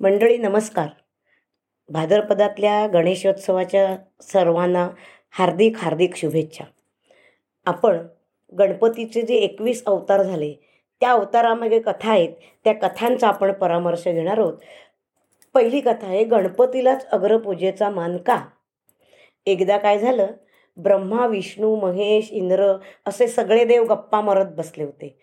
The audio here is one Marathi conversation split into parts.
मंडळी नमस्कार. भाद्रपदातल्या गणेशोत्सवाच्या सर्वांना हार्दिक हार्दिक शुभेच्छा. आपण गणपतीचे जे एकवीस अवतार झाले त्या अवतारामागे कथा आहेत त्या कथांचा आपण परामर्श घेणार आहोत. पहिली कथा आहे गणपतीलाच अग्रपूजेचा मान का? एकदा काय झालं? ब्रह्मा विष्णू महेश इंद्र असे सगळे देव गप्पा मारत बसले होते.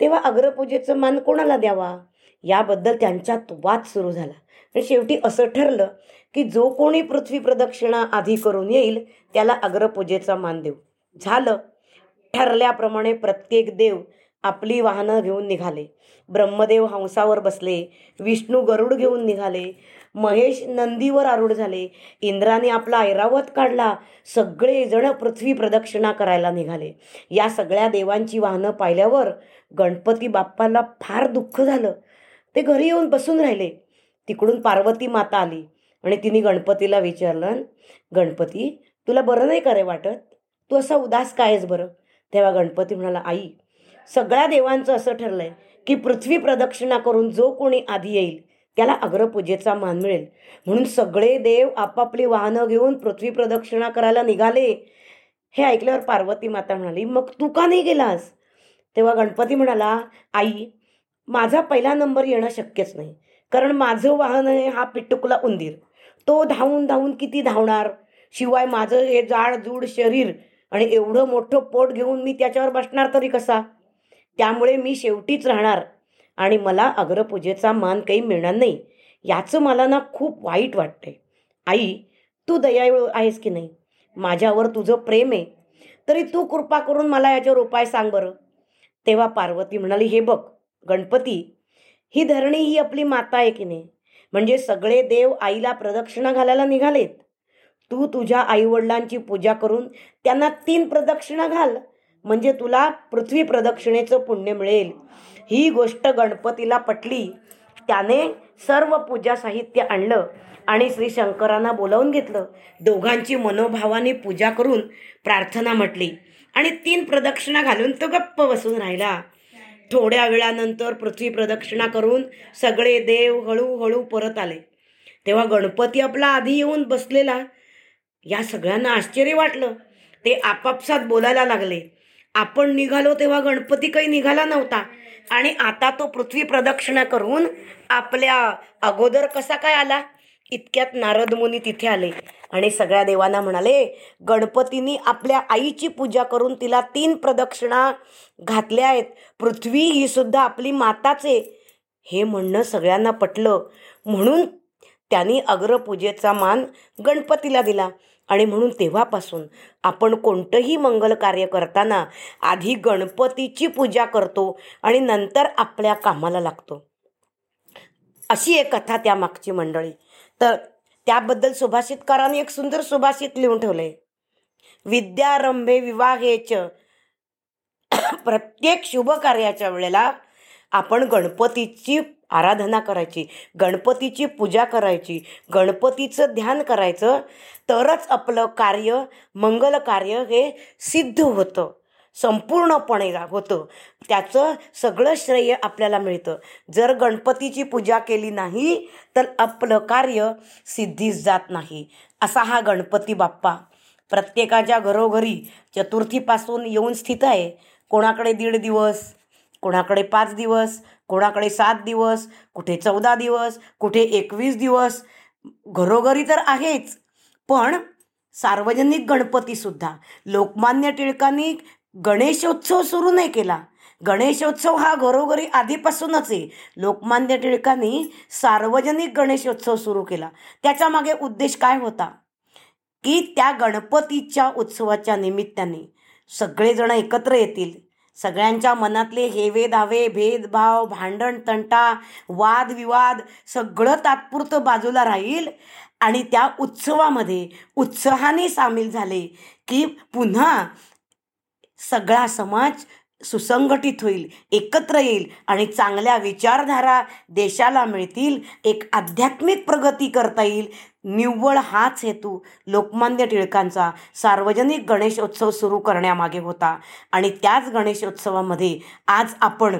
तेव्हा अग्रपूजेचं मान कोणाला द्यावा? याबद्दल त्यांच्यात वाद सुरू झाला. आणि शेवटी असं ठरलं की जो कोणी पृथ्वी प्रदक्षिणा आधी करून येईल त्याला अग्रपूजेचा मान देऊ. झालं. ठरल्याप्रमाणे प्रत्येक देव आपली वाहनं घेऊन निघाले. ब्रह्मदेव हंसावर बसले. विष्णू गरुड घेऊन निघाले. महेश नंदीवर आरूढ झाले. इंद्राने आपला ऐरावत काढला. सगळेजण पृथ्वी प्रदक्षिणा करायला निघाले. या सगळ्या देवांची वाहनं पाहिल्यावर गणपती बाप्पाला फार दुःख झालं. ते घरी येऊन बसून राहिले. तिकडून पार्वती माता आली आणि तिने गणपतीला विचारलं गणपती तुला बरं नाही करे वाटत? तू असा उदास कायच बरं? तेव्हा गणपती म्हणाला आई सगळ्या देवांचं असं ठरलं आहे की पृथ्वी प्रदक्षिणा करून जो कोणी आधी येईल त्याला अग्रपूजेचा मान मिळेल. म्हणून सगळे देव आपापली वाहनं घेऊन पृथ्वी प्रदक्षिणा करायला निघाले. हे ऐकल्यावर पार्वती माता म्हणाली मग तू का नाही गेलास? तेव्हा गणपती म्हणाला आई माझा पहिला नंबर येणं शक्यच नाही. कारण माझं वाहन आहे हा पिटुकला उंदीर. तो धावून धावून किती धावणार? शिवाय माझं हे जाडजूड शरीर आणि एवढं मोठं पोट घेऊन मी त्याच्यावर बसणार तरी कसा? त्यामुळे मी शेवटीच राहणार. आणि मला अग्रपूजेचा मान काही मिळणार नाही. याचं मला ना खूप वाईट वाटतंय. आई तू दयाळू आहेस की नाही? माझ्यावर तुझं प्रेम आहे. तरी तू कृपा करून मला याच्यावर उपाय सांग बरं. तेव्हा पार्वती म्हणाली हे बघ गणपती ही धरणी ही आपली माता आहे की नाही? म्हणजे सगळे देव आईला प्रदक्षिणा घालायला निघालेत. तू तुझ्या आईवडिलांची पूजा करून त्यांना तीन प्रदक्षिणा घाल. म्हणजे तुला पृथ्वी प्रदक्षिणेचं पुण्य मिळेल. ही गोष्ट गणपतीला पटली. त्याने सर्व पूजा साहित्य आणलं आणि श्री शंकरांना बोलावून घेतलं. दोघांची मनोभावाने पूजा करून प्रार्थना म्हटली आणि तीन प्रदक्षिणा घालून तो गप्प बसून राहिला. थोड्या वेळानंतर पृथ्वी प्रदक्षिणा करून सगळे देव हळूहळू परत आले. तेव्हा गणपती आपला आधी येऊन बसलेला. या सगळ्यांना आश्चर्य वाटलं. ते आपापसात बोलायला लागले. आपण निघालो तेव्हा गणपती काही निघाला नव्हता. आणि आता तो पृथ्वी प्रदक्षिणा करून आपल्या अगोदर कसा काय आला? इतक्यात नारद मुनी तिथे आले आणि सगळ्या देवांना म्हणाले गणपतीनी आपल्या आईची पूजा करून तिला तीन प्रदक्षिणा घातल्या आहेत. पृथ्वी ही सुद्धा आपली माताचे हे म्हणणं सगळ्यांना पटलं. म्हणून त्यांनी अग्रपूजेचा मान गणपतीला दिला आणि म्हणून तेव्हापासून आपण कोणतंही मंगल कार्य करताना आधी गणपतीची पूजा करतो आणि नंतर आपल्या कामाला लागतो. अशी एक कथा त्या मागची मंडळी. तर त्याबद्दल सुभाषितकारांनी एक सुंदर सुभाषित लिहून ठेवलंय. विद्यारंभे विवाहेच. प्रत्येक शुभ कार्याच्या वेळेला आपण गणपतीची आराधना करायची गणपतीची पूजा करायची गणपतीचं ध्यान करायचं तरच आपलं कार्य मंगल कार्य हे सिद्ध होतं. संपूर्णपणे होतं. त्याचं सगळं श्रेय आपल्याला मिळतं. जर गणपतीची पूजा केली नाही तर आपलं कार्य सिद्धीस जात नाही. असा हा गणपती बाप्पा. प्रत्येकाच्या घरोघरी चतुर्थीपासून येऊन स्थित आहे. कोणाकडे दीड दिवस कोणाकडे पाच दिवस कोणाकडे सात दिवस कुठे चौदा दिवस कुठे एकवीस दिवस. घरोघरी तर आहेच. पण सार्वजनिक गणपतीसुद्धा लोकमान्य टिळकांनी गणेशोत्सव सुरू नाही केला. गणेशोत्सव हा घरोघरी आधीपासूनच आहे. लोकमान्य टिळकांनी सार्वजनिक गणेशोत्सव सुरू केला. त्याचा मागे उद्देश काय होता? की त्या गणपतीच्या उत्सवाच्या निमित्ताने सगळेजण एकत्र येतील. सगळ्यांच्या मनातले हेवे दावे भेदभाव भांडण तंटा वादविवाद सगळं तात्पुरतं बाजूला राहील आणि त्या उत्सवामध्ये उत्साहाने सामील झाले की पुन्हा सगळा समाज सुसंघटित होईल एकत्र येईल आणि चांगल्या विचारधारा देशाला मिळतील एक आध्यात्मिक प्रगती करता येईल. निव्वळ हाच हेतू लोकमान्य टिळकांचा सार्वजनिक गणेशोत्सव सुरू करण्यामागे होता. आणि त्याच गणेशोत्सवामध्ये आज आपण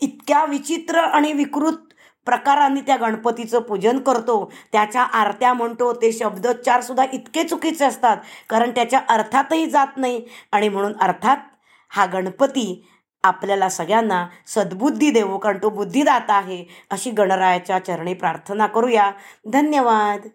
इतक्या विचित्र आणि विकृत प्रकारांनी त्या गणपतीचं पूजन करतो. त्याच्या आरत्या म्हणतो ते शब्दोच्चारसुद्धा इतके चुकीचे असतात कारण त्याच्या अर्थातही जात नाही. आणि म्हणून अर्थात हा गणपती आपल्याला सगळ्यांना सद्बुद्धी देवो कारण तो बुद्धिदाता आहे अशी गणरायाच्या चरणी प्रार्थना करूया. धन्यवाद.